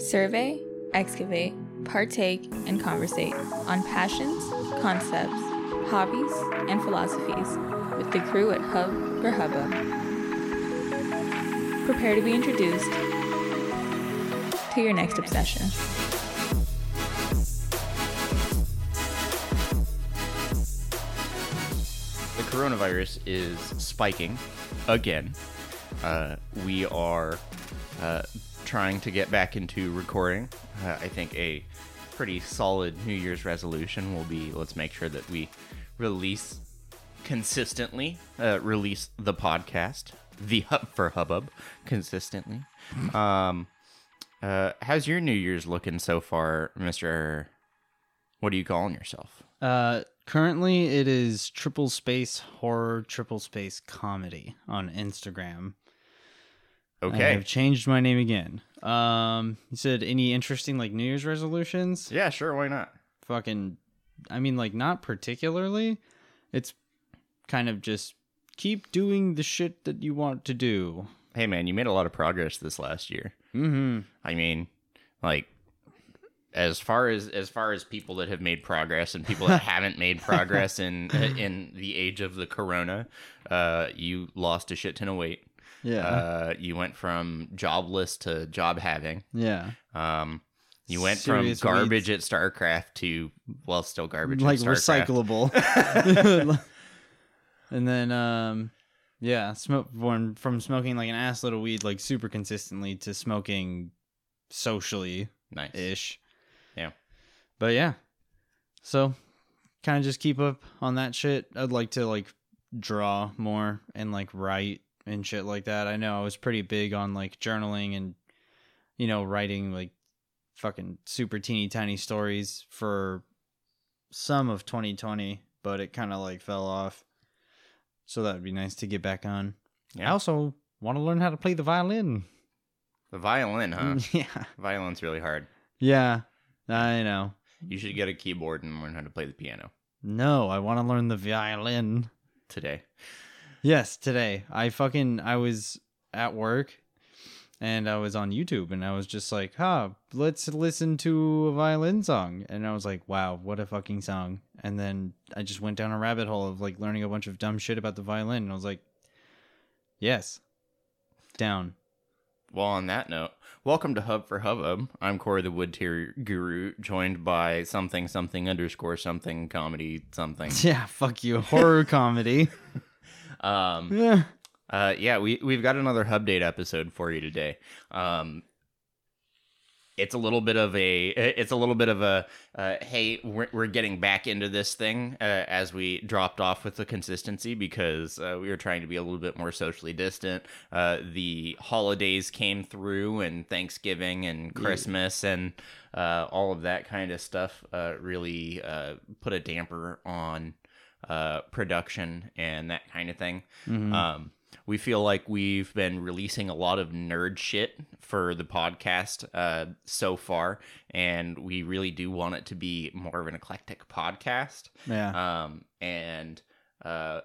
Survey, excavate, partake, and conversate on passions, concepts, hobbies, and philosophies with the crew at Hub for Hubbub. Prepare to be introduced to your next obsession. the coronavirus is spiking again. Uh, we are uh, trying to get back into recording. Uh, I think a pretty solid New Year's resolution will be let's make sure that we release consistently, uh, release the podcast, the Hub for Hubbub, consistently. Um, uh, how's your New Year's looking so far, Mister? What are you calling yourself? Uh, currently, it is triple space horror, triple space comedy on Instagram. Okay. I've changed my name again. Um, you said any interesting like New Year's resolutions? Yeah, sure. Why not? Fucking, I mean, like not particularly. It's kind of just keep doing the shit that you want to do. Hey, man, you made a lot of progress this last year. Mm-hmm. I mean, like as far as as far as people that have made progress and people that haven't made progress in in the age of the corona, uh, you lost a shit ton of weight. Yeah. Uh, you went from jobless to job having. yeah. Um, you went Serious from garbage at StarCraft to well, still garbage. like at StarCraft. recyclable. and then um yeah, smoke from smoking like an ass of weed like super consistently to smoking socially Nice. ish. Yeah. But yeah. So kind of just keep up on that shit. I'd like to like draw more and like write and shit like that. I know I was pretty big on like journaling and you know writing like fucking super teeny tiny stories for some of 2020, but it kind of like fell off. So that would be nice to get back on. Yeah. I also want to learn how to play the violin. The violin, huh? yeah. Violin's really hard. Yeah. I know. You should get a keyboard and learn how to play the piano No, I want to learn the violin. today. Yes, today. I fucking I was at work and I was on YouTube and I was just like, "Huh, let's listen to a violin song." And I was like, "Wow, what a fucking song." And then I just went down a rabbit hole of like learning a bunch of dumb shit about the violin and I was like, "Yes." Down. Well, on that note, welcome to Hub for Hubbub. I'm Corey the Wood Tier Guru, joined by something something underscore something comedy something. Yeah, fuck you. Horror comedy. Um, Yeah. uh, yeah, we we've got another Hub Date episode for you today. Um, it's a little bit of a it's a little bit of a uh, hey we're, we're getting back into this thing uh, as we dropped off with the consistency because uh, we were trying to be a little bit more socially distant uh, the holidays came through and thanksgiving and christmas and uh, all of that kind of stuff uh, really uh, put a damper on uh, production and that kind of thing Mhm. um, we feel like we've been releasing a lot of nerd shit for the podcast uh, so far, and we really do want it to be more of an eclectic podcast. yeah. Um, and uh,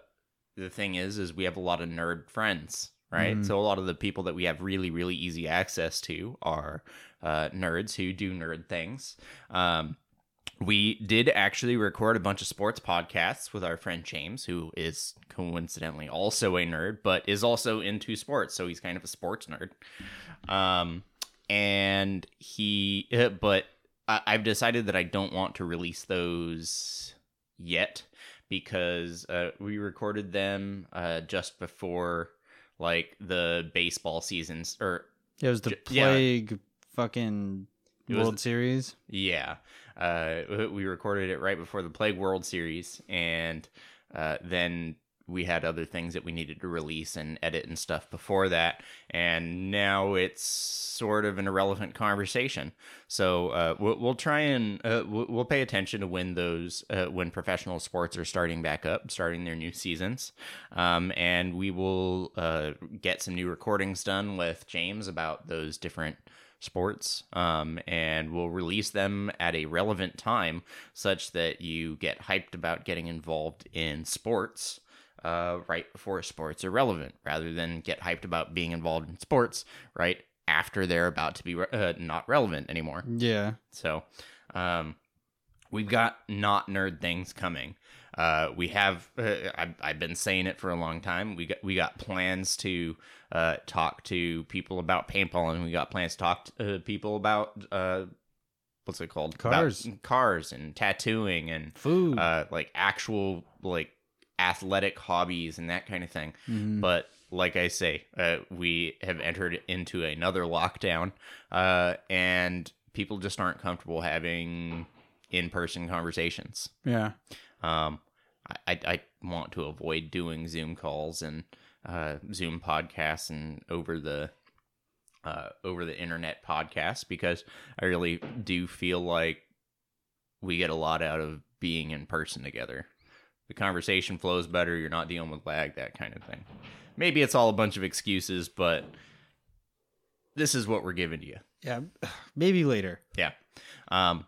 the thing is, is we have a lot of nerd friends, right? Mhm. So a lot of the people that we have really, really easy access to are uh, nerds who do nerd things. Um, we did actually record a bunch of sports podcasts with our friend James, who is coincidentally also a nerd, but is also into sports. So he's kind of a sports nerd. Um, and he, uh, but I, I've decided that I don't want to release those yet because uh, we recorded them uh, just before like the baseball seasons or It was the J- yeah. plague fucking It World the- Series. Yeah, uh, we recorded it right before the Plague World Series, and uh, then we had other things that we needed to release and edit and stuff before that, and now it's sort of an irrelevant conversation. So uh, we'll, we'll try and uh, we'll, we'll pay attention to when those uh, when professional sports are starting back up, starting their new seasons, um, and we will uh, get some new recordings done with James about those different sports um, and we'll release them at a relevant time such that you get hyped about getting involved in sports uh, right before sports are relevant rather than get hyped about being involved in sports right after they're about to be re- uh, not relevant anymore. Yeah. So, um, we've got not nerd things coming. Uh, we have. Uh, I've, I've been saying it for a long time. We got we got plans to uh, talk to people about paintball, and we got plans to talk to uh, people about uh, what's it called? About Cars. cars, and tattooing, and Food. uh, like actual like athletic hobbies and that kind of thing. Mhm. But like I say, uh, we have entered into another lockdown, uh, and people just aren't comfortable having in-person conversations. yeah. Um, I, I, I want to avoid doing Zoom calls and uh, Zoom podcasts and over the uh, over the internet podcasts because I really do feel like we get a lot out of being in person together. The conversation flows better. You're not dealing with lag, that kind of thing. Maybe it's all a bunch of excuses, but this is what we're giving to you. Yeah. Maybe later. Yeah. Um,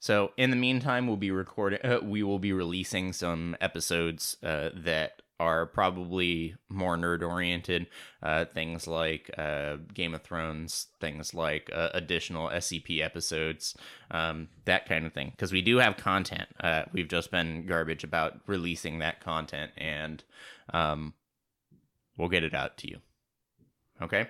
so in the meantime, we'll be recording. Uh, we will be releasing some episodes uh, that are probably more nerd oriented. Uh, things like uh, Game of Thrones, things like uh, additional SCP episodes, um, that kind of thing. Because we do have content. Uh, we've just been garbage about releasing that content, and um, we'll get it out to you. Okay.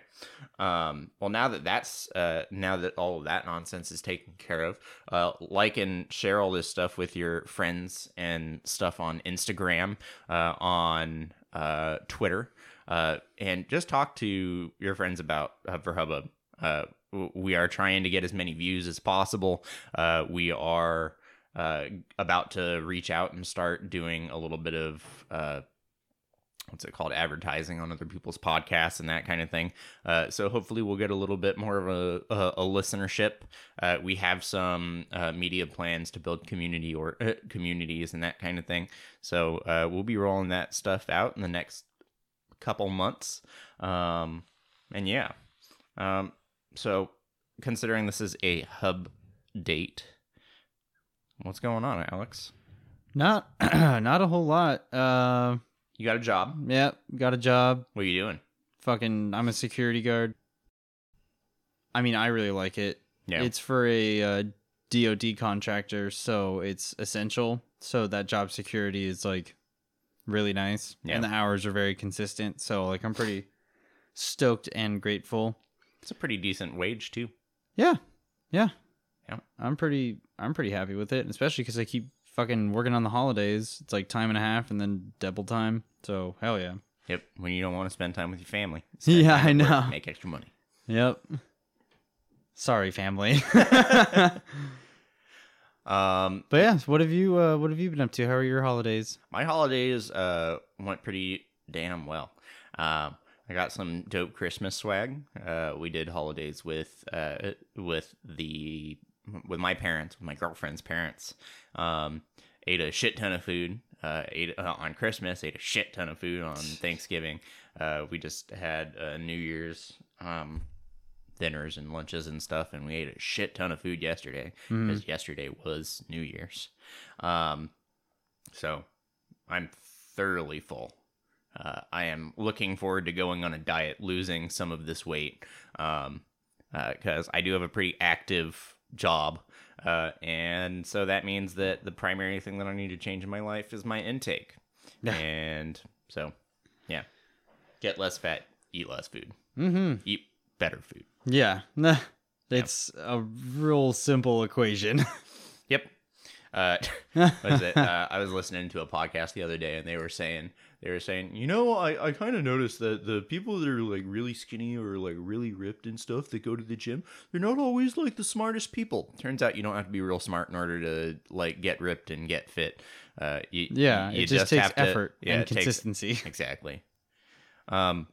Um, well, now that that's uh, now that all of that nonsense is taken care of, uh, like and share all this stuff with your friends and stuff on Instagram, uh, on uh, Twitter, uh, and just talk to your friends about Hub for Hubbub. Uh, we are trying to get as many views as possible. Uh, we are uh, about to reach out and start doing a little bit of uh, what's it called advertising on other people's podcasts and that kind of thing. Uh, so hopefully we'll get a little bit more of a, a, a listenership. Uh, we have some uh, media plans to build community or uh, communities and that kind of thing. So uh, we'll be rolling that stuff out in the next couple months. Um, and yeah. Um, so considering this is a hub date what's going on alex? Not not a whole lot. You got a job yeah, got a job. what are you doing Fucking I'm a security guard. I mean, I really like it. yeah It's for a uh, DoD contractor, so it's essential. So that job security is like really nice, Yeah. and the hours are very consistent. So like I'm pretty stoked and grateful. it's a pretty decent wage too Yeah, yeah, Yeah. I'm pretty I'm pretty happy with it, especially because I keep fucking working on the holidays. It's like time and a half, and then double time. So hell yeah. Yep, when you don't want to spend time with your family. Yeah, I at work, know. Make extra money. Yep. Sorry, family. Um, but yeah, what have you uh, what have you been up to? How are your holidays? my holidays uh went pretty damn well. Um, I got some dope Christmas swag. Uh, we did holidays with uh with the with my parents, with my girlfriend's parents. Um, ate a shit ton of food. Uh, ate uh, on Christmas. Ate a shit ton of food on Thanksgiving. Uh, we just had uh, New Year's um dinners and lunches and stuff, and we ate a shit ton of food yesterday because yesterday was New Year's. Um, so I'm thoroughly full. Uh, I am looking forward to going on a diet, losing some of this weight, um, because I do have a pretty active job, uh, and so that means that the primary thing that I need to change in my life is my intake, and so yeah, get less fat, eat less food, Mm-hmm. eat better food. Yeah. Nah. It's a real simple equation. Yep. Uh, what is it? Uh, I was listening to a podcast the other day, and they were saying they were saying, you know, I, I kind of noticed that the people that are like really skinny or like really ripped and stuff that go to the gym, they're not always like the smartest people. Turns out you don't have to be real smart in order to like get ripped and get fit. Uh, you, yeah, you it just, takes have to- effort yeah, and it takes- consistency. exactly. Um.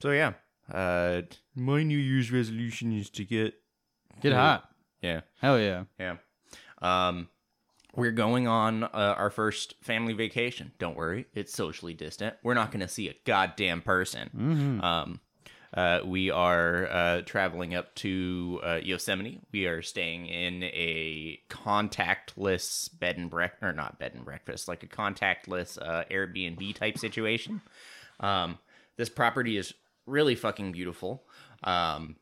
So yeah. Uh, my New Year's resolution is to get Get hot. Yeah. Hell yeah. Yeah. Um, we're going on uh, our first family vacation. Don't worry, it's socially distant. We're not going to see a goddamn person. Mm-hmm. Um, uh, we are uh, traveling up to uh, Yosemite. We are staying in a contactless bed and breakfast, or not bed and breakfast, like a contactless uh, Airbnb type situation. Um, this property is really fucking beautiful. Um,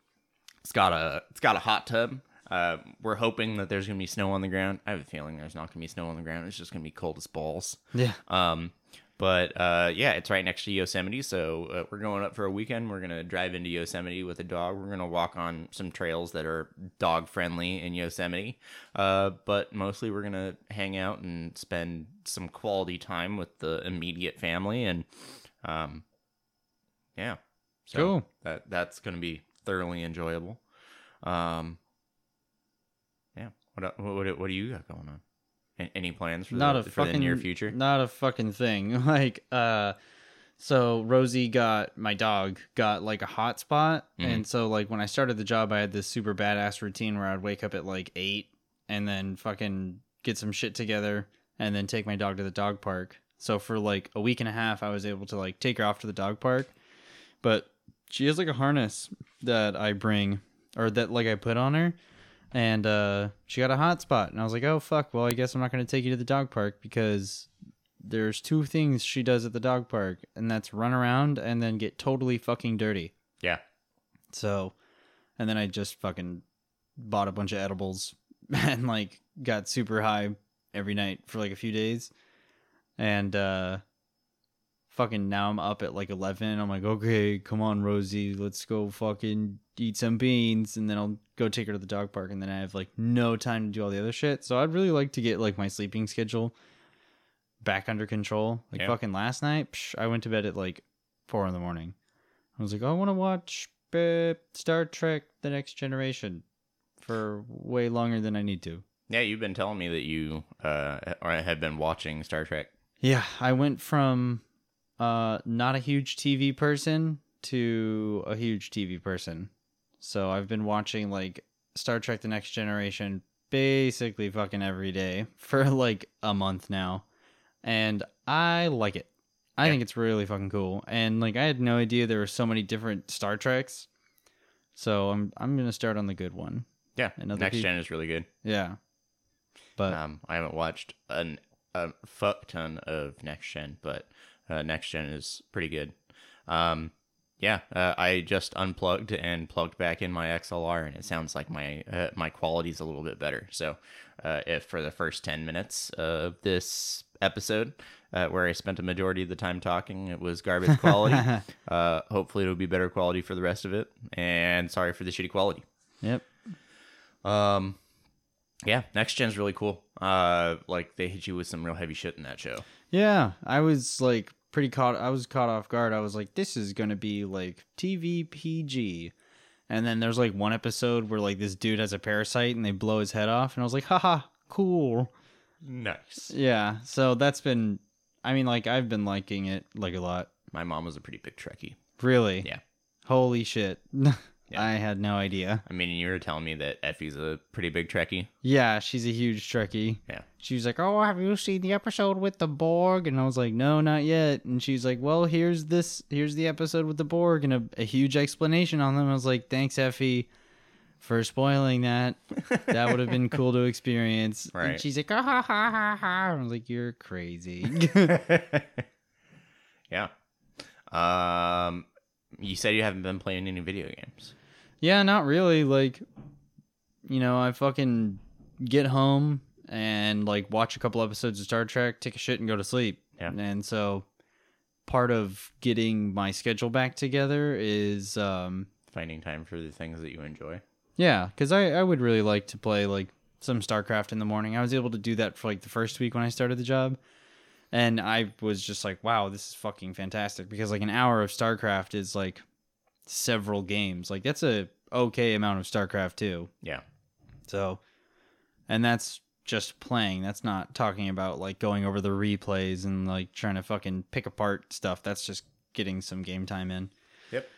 It's got a it's got a hot tub. Uh, we're hoping that there's gonna be snow on the ground. I have a feeling there's not gonna be snow on the ground. It's just gonna be cold as balls. Yeah. Um, but uh, yeah, it's right next to Yosemite, so uh, we're going up for a weekend. We're gonna drive into Yosemite with a dog. We're gonna walk on some trails that are dog friendly in Yosemite. Uh, but mostly we're gonna hang out and spend some quality time with the immediate family, and um, yeah, so Cool. That that's gonna be thoroughly enjoyable. Um. What what what, what do you got going on? Any plans for not the, a for fucking the near future? Not a fucking thing. Like, uh, so Rosie got my dog got like a hotspot, Mhm. and so like when I started the job, I had this super badass routine where I'd wake up at like eight and then fucking get some shit together and then take my dog to the dog park. So for like a week and a half, I was able to like take her off to the dog park, but she has like a harness that I bring or that like I put on her and uh, she got a hot spot and i was like oh fuck well i guess i'm not going to take you to the dog park because there's two things she does at the dog park and that's run around and then get totally fucking dirty. Yeah. so and then i just fucking bought a bunch of edibles and like got super high every night for like a few days. And uh fucking now i'm up at like 11 i'm like okay come on rosie let's go fucking eat some beans and then i'll go take her to the dog park and then i have like no time to do all the other shit so i'd really like to get like my sleeping schedule back under control like Yeah. fucking last night psh, i went to bed at like four in the morning i was like i want to watch uh, star trek the next generation for way longer than i need to Yeah, you've been telling me that you uh or have been watching Star Trek. Yeah, I went from uh not a huge TV person to a huge TV person. So I've been watching like Star Trek The Next Generation basically fucking every day for like a month now. And I like it. I Yeah. think it's really fucking cool. And like I had no idea there were so many different Star Treks. So I'm I'm to start on the good one. Yeah, Another Next Gen is really good. Yeah. But Um, I haven't watched an, a fuck ton of Next Gen, but uh, Next Gen is pretty good. Um, yeah, uh, I just unplugged and plugged back in my XLR, and it sounds like my uh, my quality's a little bit better. So, uh, if for the first ten minutes of this episode, uh, where I spent a majority of the time talking, it was garbage quality. uh, hopefully, it'll be better quality for the rest of it. And sorry for the shitty quality. yep. Um, yeah, next gen's really cool. Uh, like they hit you with some real heavy shit in that show. Yeah, I was like pretty caught. I was caught off guard. I was like, this is gonna be like TV PG, and then there's like one episode where like this dude has a parasite and they blow his head off, and I was like, haha, cool. Nice. Yeah, so that's been. I mean, like I've been liking it like a lot. My mom was a pretty big Trekkie. Really? Yeah. Holy shit. Yeah. I had no idea. I mean, you were telling me that Effie's a pretty big Trekkie. Yeah, she's a huge Trekkie. Yeah. She was like, "Oh, have you seen the episode with the Borg?" And I was like, "No, not yet." And she's like, "Well, here's this. Here's the episode with the Borg and a, a huge explanation on them." I was like, "Thanks, Effie, for spoiling that. That would have been cool to experience." Right. And she's like, "Ah ha ha ha ha!" I was like, "You're crazy." yeah. Um, you said you haven't been playing any video games. Yeah, not really. Like, you know, I fucking get home and like watch a couple episodes of Star Trek, take a shit, and go to sleep. Yeah. And so, part of getting my schedule back together is, um, Finding time for the things that you enjoy. yeah, because I I would really like to play like some StarCraft in the morning. I was able to do that for like the first week when I started the job. And I was just like, wow, this is fucking fantastic because like an hour of StarCraft is like several games. Like that's a okay amount of StarCraft too. Yeah. So, and that's just playing. That's not talking about like going over the replays and like trying to fucking pick apart stuff. That's just getting some game time in. Yep.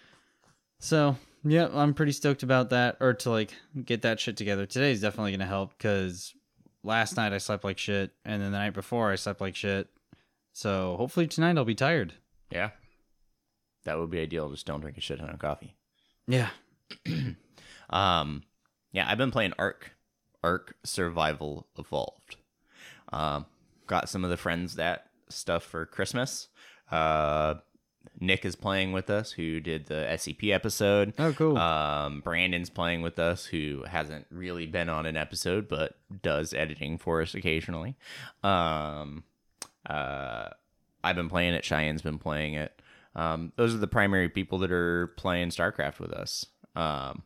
So, yeah, I'm pretty stoked about that or to like get that shit together. Today's definitely going to help because last night I slept like shit and then the night before I slept like shit. So, hopefully tonight I'll be tired. Yeah. That would be ideal. Just don't drink a shit ton of coffee. Yeah. Um, yeah, I've been playing Ark, Ark Survival Evolved. Um, got some of the friends that stuff for Christmas. Uh, Nick is playing with us, who did the SCP episode. Oh, cool. Um, Brandon's playing with us, who hasn't really been on an episode, but does editing for us occasionally. Um, uh, I've been playing it. Cheyenne's been playing it. Um, those are the primary people that are playing StarCraft with us. Um,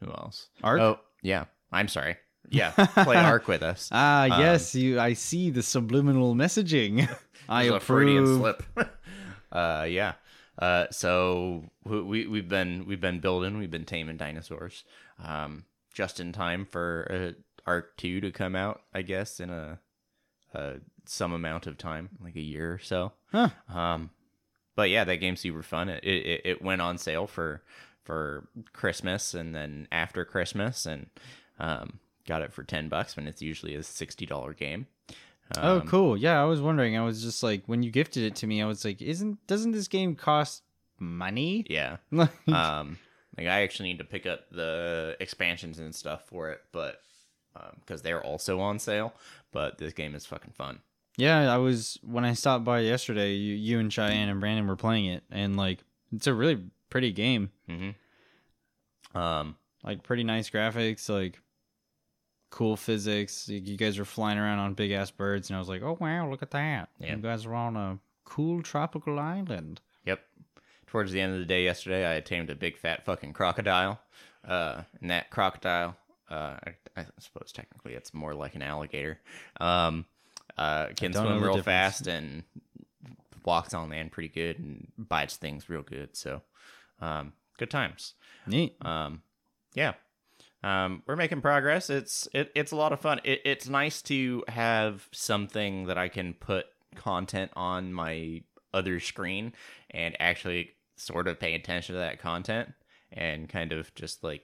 who else? Ark? Oh, yeah. I'm sorry. Yeah, play Ark with us. ah, um, yes, you. I see the subliminal messaging. I It a Freudian approve. slip. uh, yeah. Uh, so we we- we've been we've been building, we've been taming dinosaurs, um, just in time for uh, Ark Two to come out, I guess, in a, a some amount of time, like a year or so. Huh. Um, but yeah, that game's super fun. It, it it went on sale for for Christmas and then after Christmas, and um, got it for ten bucks when it's usually a sixty dollar game. Oh, Um, cool. Yeah, I was wondering. I was just like, when you gifted it to me, I was like, isn't doesn't this game cost money? Yeah. Like, um like i actually need to pick up the expansions and stuff for it but because they're also on sale but this game is fucking fun yeah, I was when I stopped by yesterday. You, you and Cheyenne and Brandon were playing it, and like, it's a really pretty game. mm-hmm. um Like, pretty nice graphics. Like, cool physics. You you guys were flying around on big ass birds, and I was like, oh wow, look at that. You guys are on a cool tropical island. yep towards the end of the day yesterday i tamed a big fat fucking crocodile uh and that crocodile uh i, I suppose technically it's more like an alligator um uh can swim real difference. fast and walks on land pretty good and bites things real good so um good times Neat. um yeah um we're making progress it's it, it's a lot of fun it, it's nice to have something that i can put content on my other screen and actually sort of pay attention to that content and kind of just like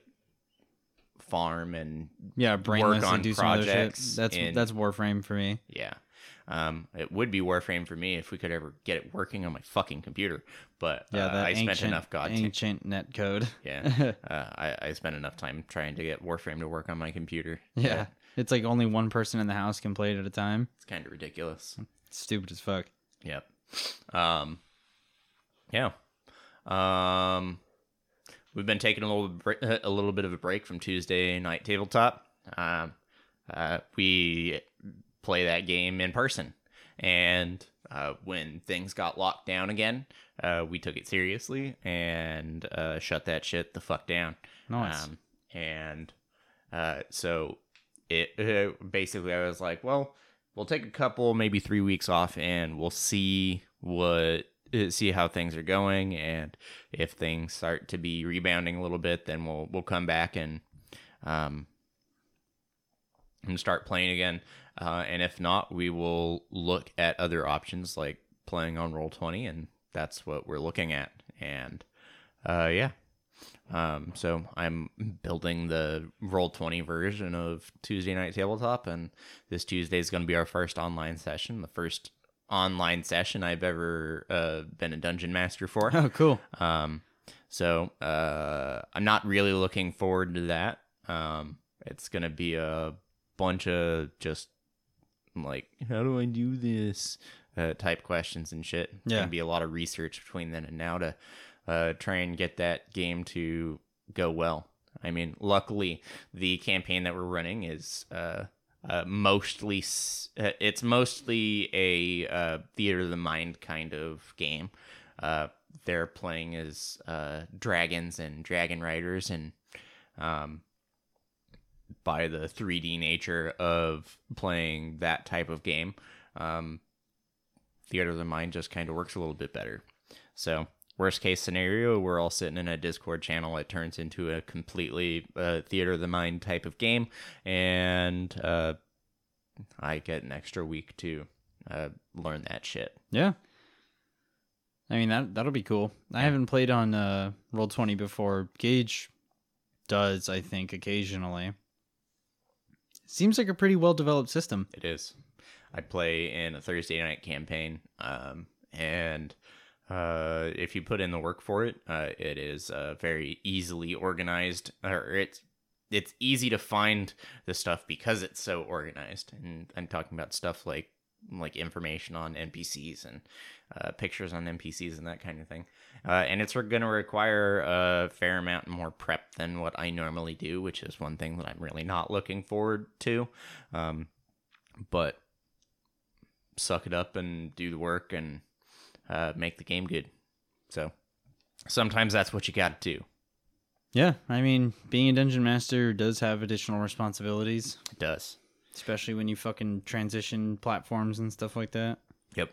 farm and Yeah, brainless on and do some other shit. projects That's in- that's Warframe for me. yeah um it would be warframe for me if we could ever get it working on my fucking computer but Yeah, uh, i ancient, spent enough god ancient net code. yeah uh, I, I spent enough time trying to get warframe to work on my computer yeah. It's like only one person in the house can play it at a time. it's kind of ridiculous It's stupid as fuck. Yep. Um. Yeah. Um. We've been taking a little a little bit of a break from Tuesday night tabletop. Um. Uh. We play that game in person, and uh, when things got locked down again, uh, we took it seriously and uh, shut that shit the fuck down. Nice. Um, and uh, so it uh, basically, I was like, well, we'll take a couple, maybe three weeks off, and we'll see what uh, see how things are going, and if things start to be rebounding a little bit, then we'll we'll come back and um and start playing again. Uh, and if not, we will look at other options like playing on Roll Twenty, and that's what we're looking at. And uh, yeah, um, so I'm building the Roll Twenty version of Tuesday Night Tabletop, and this Tuesday is going to be our first online session, the first online session I've ever uh, been a dungeon master for. Oh, cool. Um, so uh, I'm not really looking forward to that. Um, it's gonna be a bunch of just like, how do I do this? Uh, type questions and shit. Yeah. gonna be a lot of research between then and now to uh, try and get that game to go well. I mean, luckily, the campaign that we're running is uh, uh, mostly uh, it's mostly a uh, theater of the mind kind of game. Uh, they're playing as uh, dragons and dragon riders, and um, by the 3D nature of playing that type of game, um, theater of the mind just kind of works a little bit better. So, worst case scenario, we're all sitting in a Discord channel. It turns into a completely uh, theater of the mind type of game, and uh, I get an extra week to uh, learn that shit. Yeah. I mean that that'll be cool. I haven't played on uh Roll Twenty before. Gage does, I think, occasionally. Seems like a pretty well developed system. It is. I play in a Thursday night campaign, um, and uh, if you put in the work for it, uh, it is uh, very easily organized, or it's it's easy to find the stuff because it's so organized. And I'm talking about stuff like like information on NPCs and uh, pictures on NPCs and that kind of thing. Uh, and it's going to require a fair amount more prep than what I normally do, which is one thing that I'm really not looking forward to. Um, but suck it up and do the work and uh, make the game good. So sometimes that's what you got to do. Yeah, I mean, being a dungeon master does have additional responsibilities, It does. Especially when you fucking transition platforms and stuff like that. Yep.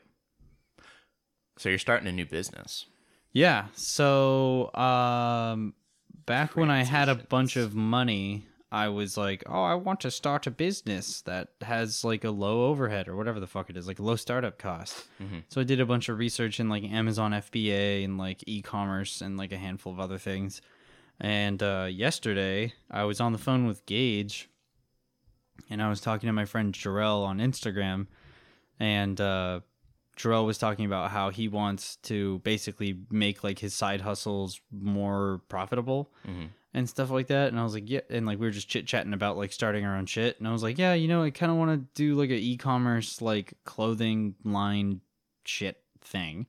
So you're starting a new business. Yeah. So, um, back when I had a bunch of money, I was like, oh, I want to start a business that has like a low overhead or whatever the fuck it is, like low startup cost. Mhm. So I did a bunch of research in like Amazon FBA and like e-commerce and like a handful of other things. And uh, yesterday, I was on the phone with Gage, and I was talking to my friend Jarrell on Instagram, and uh, Jarrell was talking about how he wants to basically make like his side hustles more profitable Mhm. and stuff like that. And I was like, yeah, and like we were just chit chatting about like starting our own shit. And I was like, yeah, you know, I kind of want to do like an e-commerce like clothing line shit thing.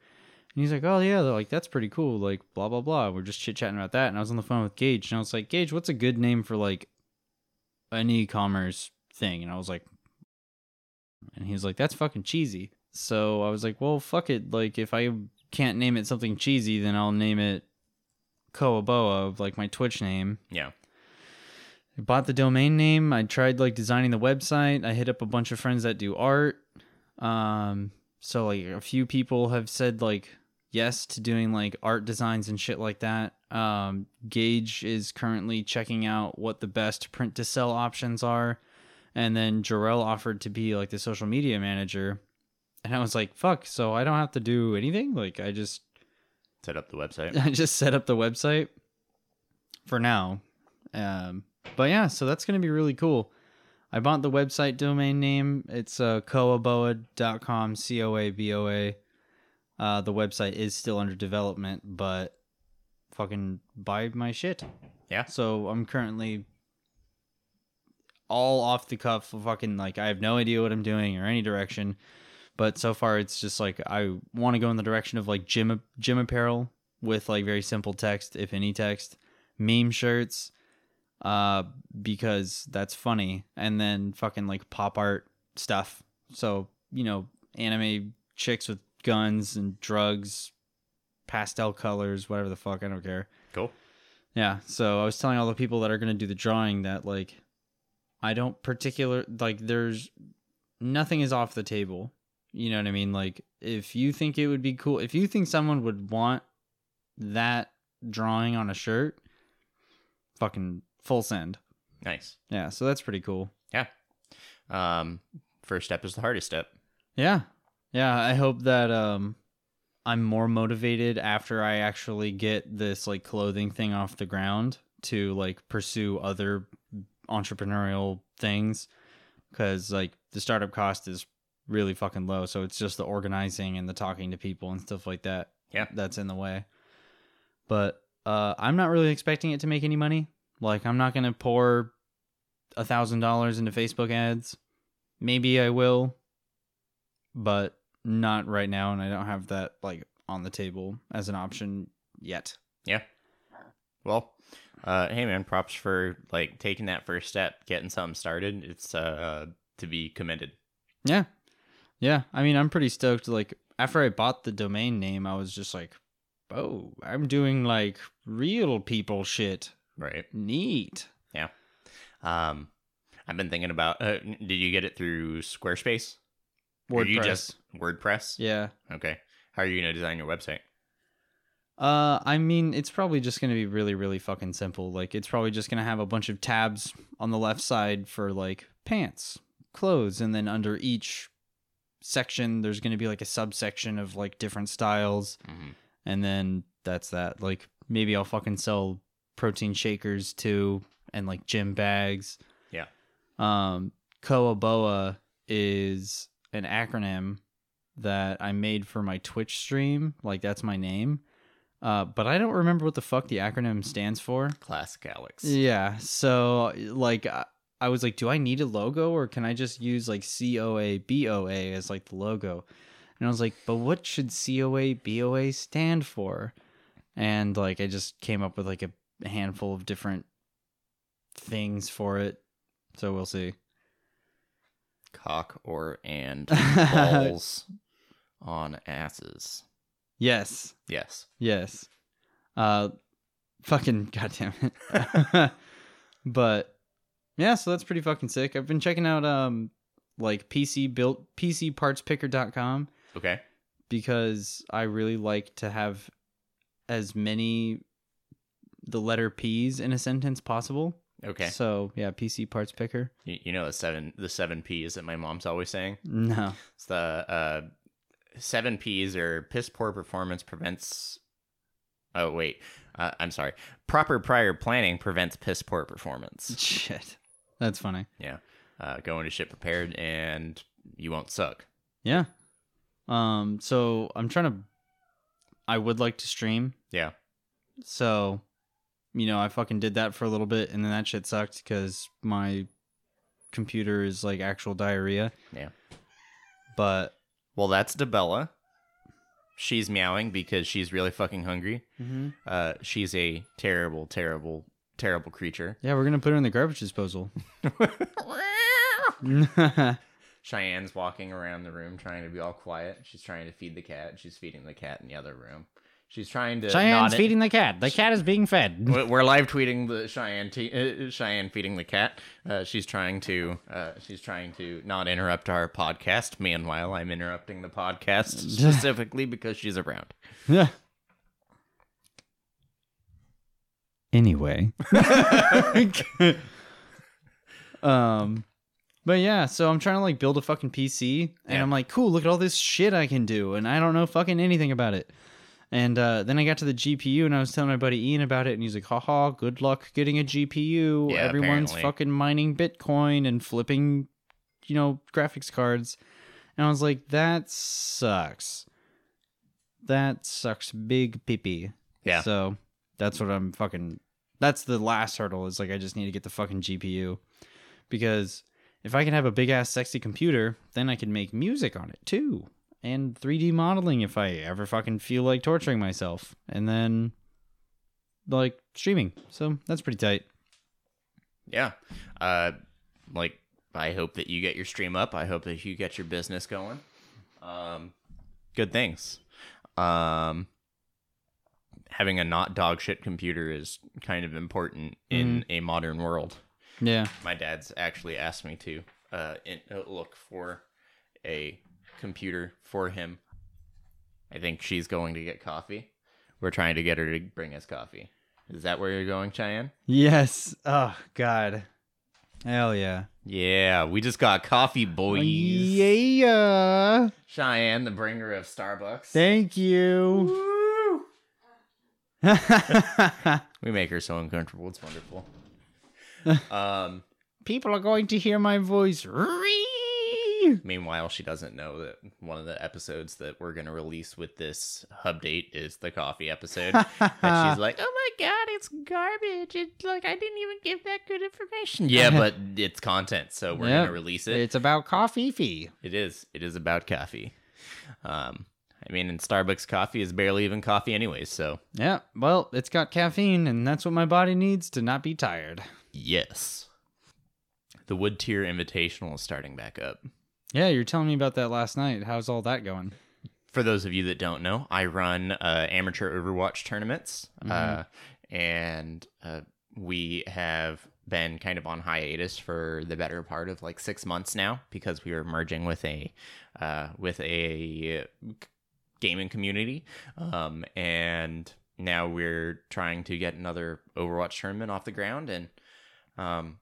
And he's like, oh yeah, they're like that's pretty cool. Like blah blah blah. We're just chit chatting about that. And I was on the phone with Gage, and I was like, Gage, what's a good name for like an e-commerce thing? And I was like, and he was like, that's fucking cheesy. So I was like, well, fuck it. Like if I can't name it something cheesy, then I'll name it Coaboa, like my Twitch name. Yeah. I bought the domain name. I tried like designing the website. I hit up a bunch of friends that do art. Um, so like a few people have said like yes to doing like art designs and shit like that. Um, Gage is currently checking out what the best print to sell options are, and then Jarrell offered to be like the social media manager, and I was like, fuck. So I don't have to do anything. Like I just Set up the website. I just set up the website for now. Um, but yeah, so that's going to be really cool. I bought the website domain name. It's uh, coaboa.com, C O A B O A. Uh, the website is still under development, but fucking buy my shit. Yeah. So I'm currently all off the cuff. Fucking like I have no idea what I'm doing or any direction. But so far, it's just like I want to go in the direction of like gym gym apparel with like very simple text, if any text, meme shirts, uh, because that's funny, and then fucking like pop art stuff. So you know, anime chicks with guns and drugs, pastel colors, whatever the fuck. I don't care. Cool. Yeah. So I was telling all the people that are going to do the drawing that like I don't particular like there's nothing is off the table. You know what I mean? Like if you think it would be cool, if you think someone would want that drawing on a shirt, fucking full send. Nice. Yeah, so that's pretty cool. Yeah. Um, first step is the hardest step. Yeah. Yeah, I hope that um I'm more motivated after I actually get this like clothing thing off the ground to like pursue other entrepreneurial things cuz like the startup cost is really fucking low, so it's just the organizing and the talking to people and stuff like that. Yeah. That's in the way. But uh I'm not really expecting it to make any money. Like I'm not going to pour a thousand dollars into Facebook ads. Maybe I will, but not right now, and I don't have that like on the table as an option yet. Yeah. Well, uh, hey man, props for like taking that first step, getting something started. It's uh to be commended. Yeah, yeah. I mean, I'm pretty stoked. Like after I bought the domain name, I was just like, "Oh, I'm doing like real people shit. Right. Neat." Yeah. Um, I've been thinking about. Uh, did you get it through Squarespace? Or WordPress. you just WordPress? yeah. Okay. How are you gonna design your website? Uh, I mean, it's probably just gonna be really, really fucking simple. Like, it's probably just gonna have a bunch of tabs on the left side for like pants, clothes, and then under each section, there's gonna be like a subsection of like different styles, hmm and then that's that. Like, maybe I'll fucking sell protein shakers too, and like gym bags. Yeah. Um, Coaboa is an acronym that I made for my Twitch stream. Like, that's my name. Uh, but I don't remember what the fuck the acronym stands for. Classic Alex. Yeah. So, like, I, I was like, do I need a logo or can I just use like C O A B O A as like the logo? And I was like, but what should C O A B O A stand for? And like I just came up with like a handful of different things for it. So we'll see. Cock or and balls on asses. Yes. Yes. Yes. Uh fucking goddamn it. but yeah, so that's pretty fucking sick. I've been checking out um like PC built PCpartspicker.com Okay. because I really like to have as many the letter P's in a sentence possible. Okay. So yeah, PC parts picker. You, you know the seven the seven P's that my mom's always saying. No. It's the uh, seven P's or piss poor performance prevents. Oh wait, uh, I'm sorry. Proper prior planning prevents piss poor performance. Shit. That's funny. Yeah, uh, go into shit prepared and you won't suck. Yeah. Um so I'm trying to I would like to stream. Yeah, So, you know, I fucking did that for a little bit and then that shit sucked cuz my computer is like actual diarrhea. yeah. But Well, that's Debella. She's meowing because she's really fucking hungry. Uh, she's a terrible, terrible, terrible creature. yeah, we're going to put her in the garbage disposal. Cheyenne's walking around the room trying to be all quiet. She's trying to feed the cat. She's feeding the cat in the other room. She's trying to. Cheyenne's not- feeding the cat. The cat is being fed. We're we're live tweeting the Cheyenne t- uh, Cheyenne feeding the cat. Uh, she's trying to uh, she's trying to not interrupt our podcast. Meanwhile, I'm interrupting the podcast specifically because she's around. Yeah. Anyway. um but yeah, so I'm trying to like build a fucking PC and Yeah. I'm like, cool, look at all this shit I can do and I don't know fucking anything about it. And uh, then I got to the GPU and I was telling my buddy Ian about it and he's like, haha, good luck getting a GPU. Yeah, Everyone's apparently. fucking mining Bitcoin and flipping, you know, graphics cards. And I was like, that sucks. That sucks big pee Yeah. So that's what I'm fucking. That's the last hurdle. Is like I just need to get the fucking GPU, because if I can have a big ass sexy computer, then I can make music on it too, and 3D modeling if I ever fucking feel like torturing myself, and then like streaming. So that's pretty tight. Yeah. Uh, like I hope that you get your stream up. I hope that you get your business going. Um, good things. Um, having a not dog shit computer is kind of important in a modern world. Yeah. My dad's actually asked me to uh, in, uh, look for a computer for him. I think she's going to get coffee. We're trying to get her to bring us coffee. Is that where you're going, Cheyenne? Yes. Oh God. Hell yeah. Yeah, we just got coffee, boys. Yeah. Cheyenne, the bringer of Starbucks. Thank you. we make her so uncomfortable. It's wonderful. um, People are going to hear my voice. meanwhile, she doesn't know that one of the episodes that we're going to release with this hub date is the coffee episode. and she's like, oh my God, it's garbage. It's like, I didn't even give that good information. Yeah, but it's content, so we're Yep. going to release it. It's about coffee fee. It is. It is about coffee. Um, I mean, and Starbucks coffee is barely even coffee, anyways. So Yeah, well, it's got caffeine, and that's what my body needs to not be tired. yes, the Wood Tier Invitational is starting back up. Yeah, you're telling me about that last night. How's all that going? For those of you that don't know, I run uh, amateur Overwatch tournaments, uh, and uh, we have been kind of on hiatus for the better part of like six months now because we were merging with a uh, with a gaming community, um, and now we're trying to get another Overwatch tournament off the ground, and um,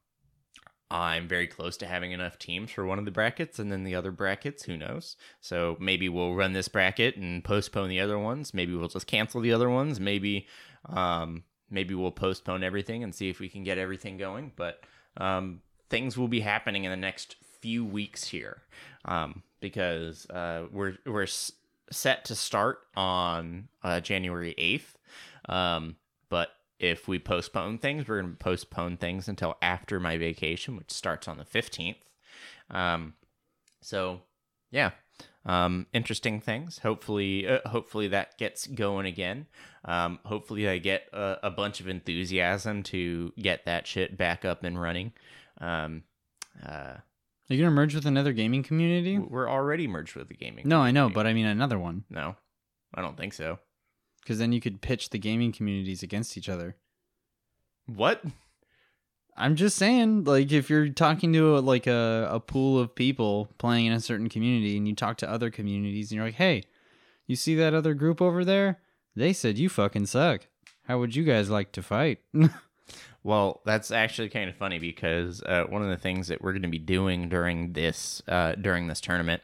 I'm very close to having enough teams for one of the brackets, and then the other brackets, who knows? So maybe we'll run this bracket and postpone the other ones. Maybe we'll just cancel the other ones. Maybe, um, maybe we'll postpone everything and see if we can get everything going. But um, things will be happening in the next few weeks here, um, because uh, we're we're s- set to start on uh, January eighth, um, but if we postpone things, we're going to postpone things until after my vacation, which starts on the 15th. Um, so, yeah, um, interesting things. Hopefully, uh, hopefully that gets going again. Um, hopefully, I get a, a bunch of enthusiasm to get that shit back up and running. Um, uh, Are you gonna merge with another gaming community? we're already merged with the gaming. Community. No, I know, but I mean another one. no, I don't think so. Because then you could pitch the gaming communities against each other. What? I'm just saying, like, if you're talking to a, like a, a pool of people playing in a certain community, and you talk to other communities, and you're like, "Hey, you see that other group over there? They said you fucking suck. How would you guys like to fight?" Well, that's actually kind of funny because uh, one of the things that we're going to be doing during this uh, during this tournament,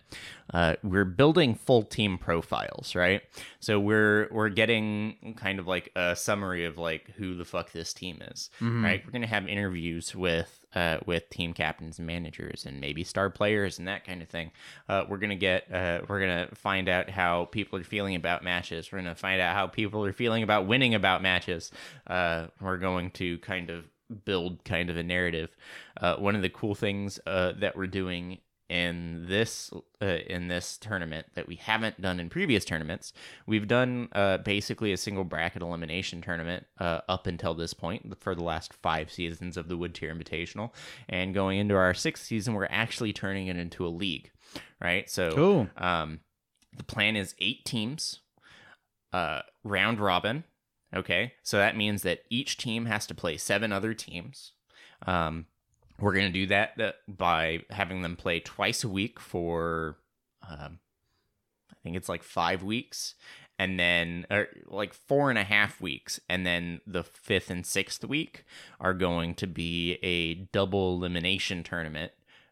uh, we're building full team profiles, right? So we're we're getting kind of like a summary of like who the fuck this team is, right? We're going to have interviews with uh, with team captains and managers and maybe star players and that kind of thing. Uh, we're gonna get uh, we're gonna find out how people are feeling about matches. We're gonna find out how people are feeling about winning about matches. Uh, we're going to kind of build kind of a narrative. Uh, one of the cool things uh, that we're doing in this uh, in this tournament that we haven't done in previous tournaments. We've done uh, basically a single bracket elimination tournament uh, up until this point for the last five seasons of the Wood Tier Invitational, and going into our sixth season, we're actually turning it into a league, right? So, Cool. um, the plan is eight teams, uh, round robin. Okay, so that means that each team has to play seven other teams. Um, we're going to do that uh, by having them play twice a week for, um, I think it's like five weeks, and then or like four and a half weeks, and then the fifth and sixth week are going to be a double elimination tournament,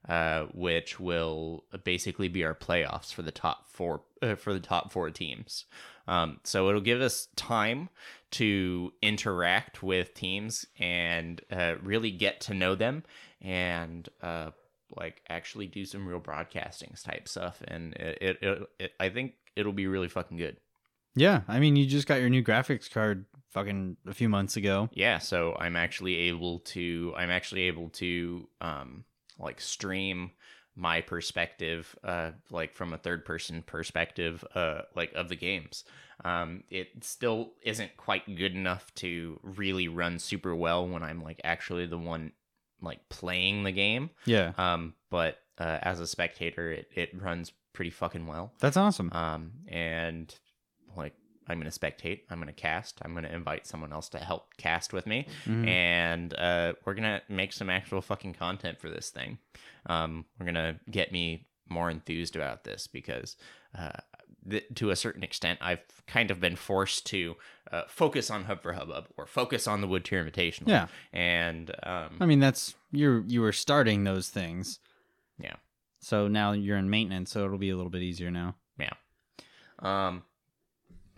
uh, which will basically be our playoffs for the top four uh, for the top four teams. Um, so it'll give us time to interact with teams and uh, really get to know them and uh, like actually do some real broadcasting type stuff. And it, it, it, it I think it'll be really fucking good. Yeah, I mean, you just got your new graphics card fucking a few months ago. Yeah, so I'm actually able to I'm actually able to um like stream my perspective uh like from a third person perspective uh like of the games. Um it still isn't quite good enough to really run super well when I'm like actually the one like playing the game. Yeah, Um but uh, as a spectator it it runs pretty fucking well. that's awesome. Um, and like I'm gonna spectate, I'm gonna cast, I'm gonna invite someone else to help cast with me, Mhm. and uh, we're gonna make some actual fucking content for this thing. Um, we're gonna get me more enthused about this because, uh, th- to a certain extent, I've kind of been forced to uh, focus on Hub for Hubbub or focus on the Wood Tier Invitational. Yeah. and um, I mean, that's you're you were starting those things. Yeah. So now you're in maintenance, so it'll be a little bit easier now. yeah. Um,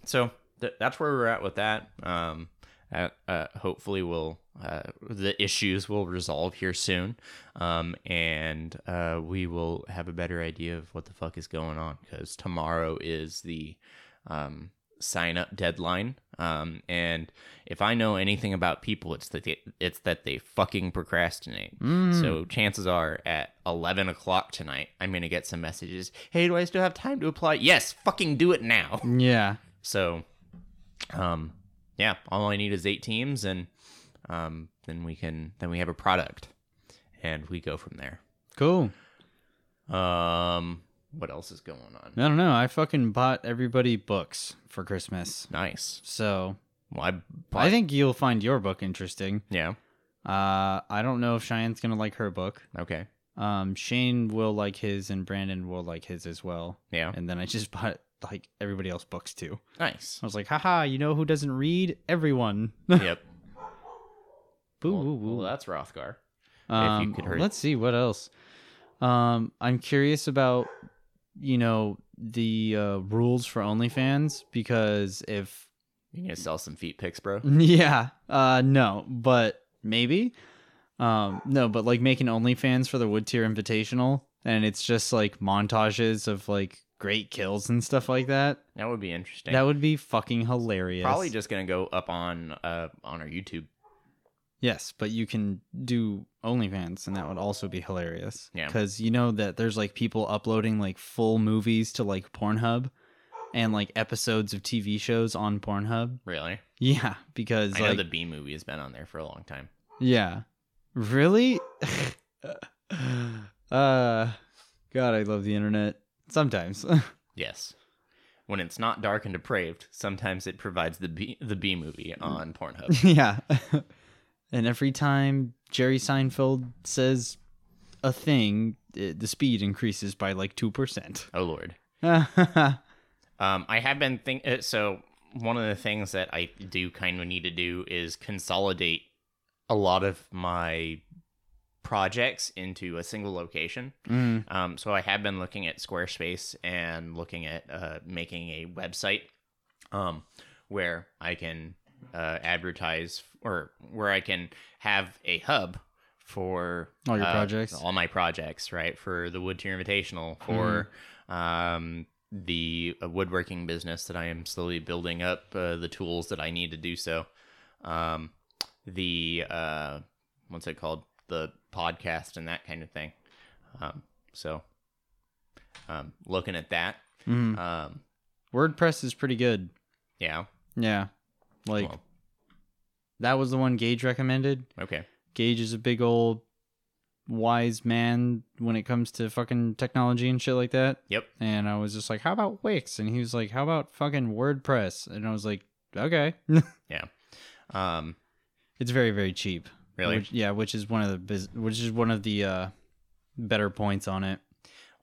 so th- that's where we're at with that. Um, uh, uh, hopefully, we'll uh, the issues will resolve here soon, um, and uh, we will have a better idea of what the fuck is going on because tomorrow is the um, sign up deadline. Um, and if I know anything about people, it's that they, it's that they fucking procrastinate. Mm. So chances are at 11 o'clock tonight, I'm going to get some messages. Hey, do I still have time to apply? Yes, fucking do it now. yeah, So, um, yeah, all I need is eight teams, and um, then we can then we have a product, and we go from there. cool. Um, what else is going on? I don't know. I fucking bought everybody books for Christmas, Nice. so Well, I, I think you'll find your book interesting. yeah. Uh, I don't know if Cheyenne's gonna like her book. Okay. Um, Shane will like his, and Brandon will like his as well. Yeah. And then I just bought like everybody else books too. Nice. I was like, haha, you know who doesn't read? Everyone. yep. Boo Well, woo woo. well, that's Rothgar. Um, Let's see what else. Um, I'm curious about you know the uh, rules for OnlyFans because if You gonna sell some feet pics, bro? yeah, uh, no, but maybe, um, no, but like making OnlyFans for the Wood Tier Invitational, and it's just like montages of like great kills and stuff like that. That would be interesting. That would be fucking hilarious. Probably just gonna go up on uh on our YouTube. Yes, but you can do OnlyFans, and that would also be hilarious. Yeah. Because you know that there's like people uploading like full movies to like Pornhub and like episodes of TV shows on Pornhub. Really? Yeah, because I know the Bee Movie has been on there for a long time. yeah, really. uh, God, I love the internet. Sometimes. Yes. When it's not dark and depraved, sometimes it provides the Bee the Bee Movie on Pornhub. yeah. And every time Jerry Seinfeld says a thing, it, the speed increases by like two percent. oh lord. Um, I have been think uh, so. One of the things that I do kind of need to do is consolidate a lot of my projects into a single location. Mm. Um, so I have been looking at Squarespace and looking at uh, making a website um, where I can uh, advertise or where I can have a hub for All your uh, projects? all my projects, right? For the Wood Tier Invitational, for Mm-hmm. um, the uh, woodworking business that I am slowly building up, uh, the tools that I need to do so. Um, the uh, what's it called? The podcast and that kind of thing. Um, so, um, looking at that, Mm. um, WordPress is pretty good. yeah. Yeah. Like well, that was the one Gage recommended. okay. Gage is a big old wise man when it comes to fucking technology and shit like that. Yep. And I was just like, "How about Wix?" And he was like, "How about fucking WordPress?" And I was like, "Okay." Yeah. Um, it's very very cheap. really? Which, yeah, which is one of the bus- which is one of the uh better points on it.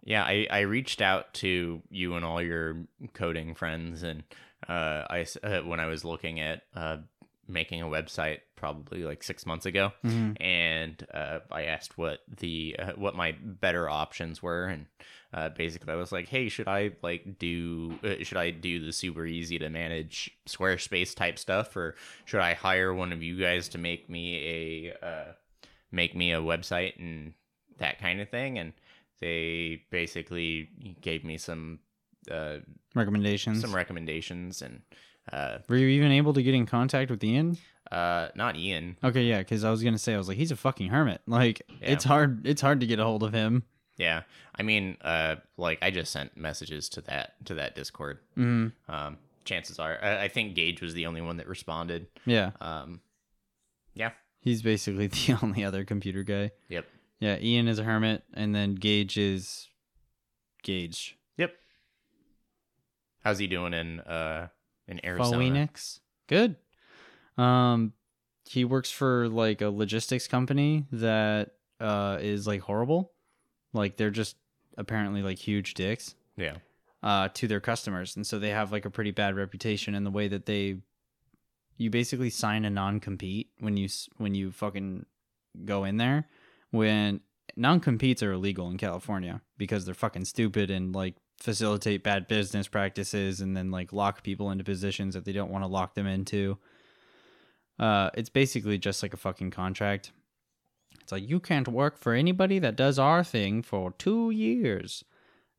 Yeah, I, I reached out to you and all your coding friends, and uh, I uh, when I was looking at uh, making a website probably like six months ago, Mhm. and uh, I asked what the uh, what my better options were, and uh, basically I was like, hey, should I like do uh, should I do the super easy to manage Squarespace type stuff, or should I hire one of you guys to make me a uh, make me a website and that kind of thing, and they basically gave me some uh, Recommendations. some recommendations and uh, Were you even able to get in contact with Ian? uh, not Ian. Okay, yeah, because I was gonna say I was like, he's a fucking hermit. Like, Yeah. it's hard. It's hard to get a hold of him. Yeah, I mean, uh, like I just sent messages to that to that Discord. Mm, Um, chances are, I, I think Gage was the only one that responded. yeah, Um, yeah, he's basically the only other computer guy. yep, Yeah, Ian is a hermit, and then Gage is Gage. How's he doing in uh in Arizona? Phoenix. Good. Um, he works for like a logistics company that uh is like horrible. Like they're just apparently like huge dicks. Yeah, uh, to their customers, and so they have like a pretty bad reputation in the way that they, you basically sign a non compete when you when you fucking go in there. When non competes are illegal in California because they're fucking stupid and like facilitate bad business practices and then like lock people into positions that they don't want to lock them into. Uh, it's basically just like a fucking contract. It's like you can't work for anybody that does our thing for two years.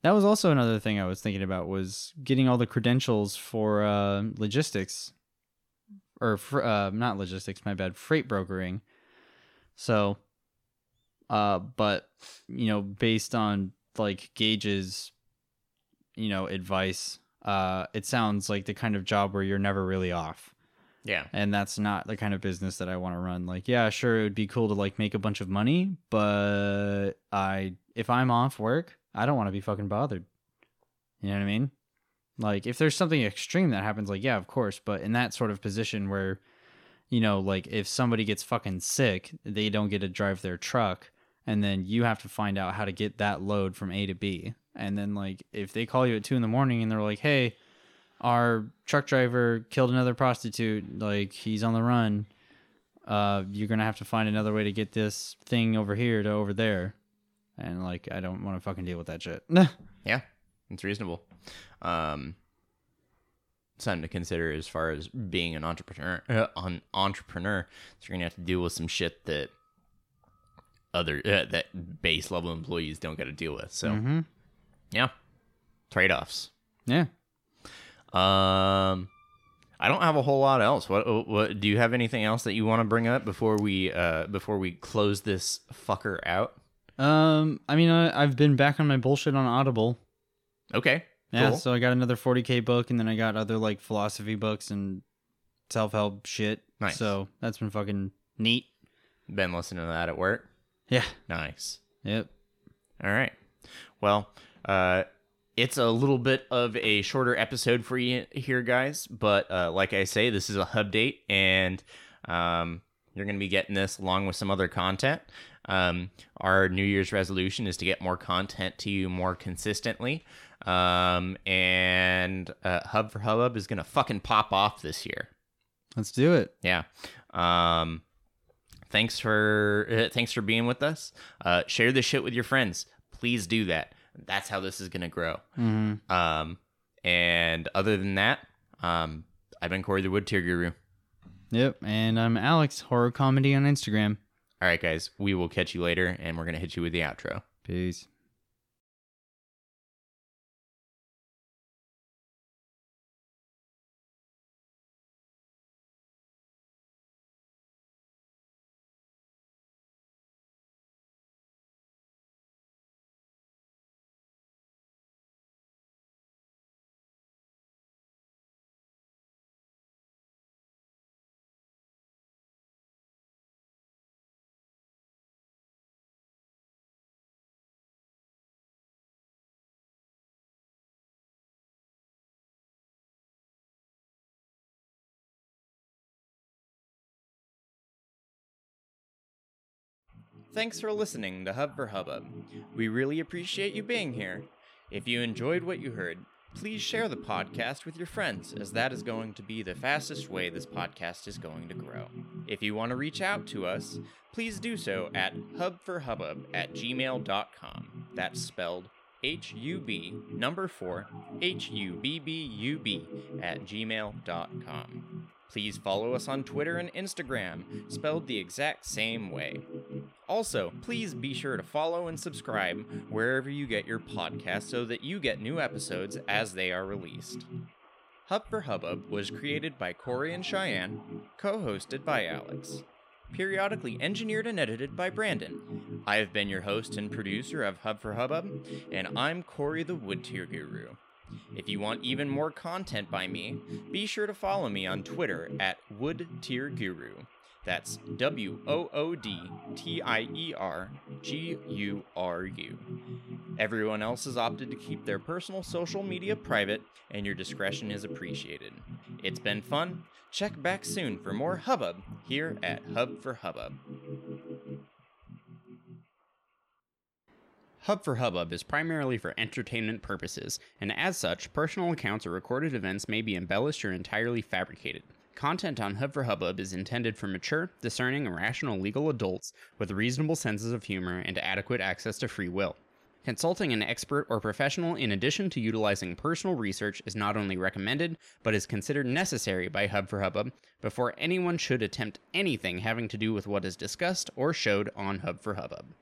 That was also another thing I was thinking about was getting all the credentials for uh, logistics, or fr- uh, not logistics. My bad, freight brokering. So, uh, but you know, based on like Gage's, you know, advice, uh, it sounds like the kind of job where you're never really off yeah, and that's not the kind of business that I want to run. Like, yeah, sure, it would be cool to like make a bunch of money, but I if I'm off work, I don't want to be fucking bothered. You know what I mean? Like, if there's something extreme that happens, like, yeah, of course, but in that sort of position where, you know, like if somebody gets fucking sick, they don't get to drive their truck, and then you have to find out how to get that load from A to B. And then, like, if they call you at two in the morning and they're like, hey, our truck driver killed another prostitute like he's on the run uh you're gonna have to find another way to get this thing over here to over there and like i don't want to fucking deal with that shit yeah. It's reasonable. Um, something to consider as far as being an entrepreneur. Uh, an entrepreneur, so you're gonna have to deal with some shit that other uh, that base level employees don't got to deal with. So hmm yeah, trade offs. Yeah. Um, I don't have a whole lot else. What what do you have anything else that you want to bring up before we uh before we close this fucker out? Um, I mean, I, I've been back on my bullshit on Audible. Okay. Yeah, cool. so I got another 40k book, and then I got other like philosophy books and self help shit. Nice. So that's been fucking neat. Been listening to that at work. Yeah. Nice. Yep. All right. Well, uh, it's a little bit of a shorter episode for you here, guys. But uh, like I say, this is a hub date, and um, you're going to be getting this along with some other content. Um, our New Year's resolution is to get more content to you more consistently. Um, and uh, Hub for Hubbub is going to fucking pop off this year. Let's do it. Yeah. Um, thanks for uh, thanks for being with us. Uh, share this shit with your friends. Please do that. That's how this is gonna grow. Mm-hmm. Um, and other than that, um, I've been Corey the Wood Tier Guru. Yep. And I'm Alex, horror comedy on Instagram. All right, guys, we will catch you later, and we're gonna hit you with the outro. Peace. Thanks for listening to Hub for Hubbub. We really appreciate you being here. If you enjoyed what you heard, please share the podcast with your friends, as that is going to be the fastest way this podcast is going to grow. If you want to reach out to us, please do so at hubforhubbub at gmail.com. That's spelled H U B number four H U B B U B at gmail.com. Please follow us on Twitter and Instagram, spelled the exact same way. Also, please be sure to follow and subscribe wherever you get your podcasts so that you get new episodes as they are released. Hub for Hubbub was created by Corey and Cheyenne, co hosted by Alex, periodically engineered and edited by Brandon. I have been your host and producer of Hub for Hubbub, and I'm Corey the Wood Tier Guru. If you want even more content by me, be sure to follow me on Twitter at Wood Tier Guru. That's W O O D T I E R G U R U. Everyone else has opted to keep their personal social media private, and your discretion is appreciated. It's been fun. Check back soon for more hubbub here at Hub for Hubbub. Hub for Hubbub is primarily for entertainment purposes, and as such, personal accounts or recorded events may be embellished or entirely fabricated. Content on Hub for Hubbub is intended for mature, discerning, and rational legal adults with reasonable senses of humor and adequate access to free will. Consulting an expert or professional in addition to utilizing personal research is not only recommended, but is considered necessary by Hub for Hubbub before anyone should attempt anything having to do with what is discussed or showed on Hub for Hubbub.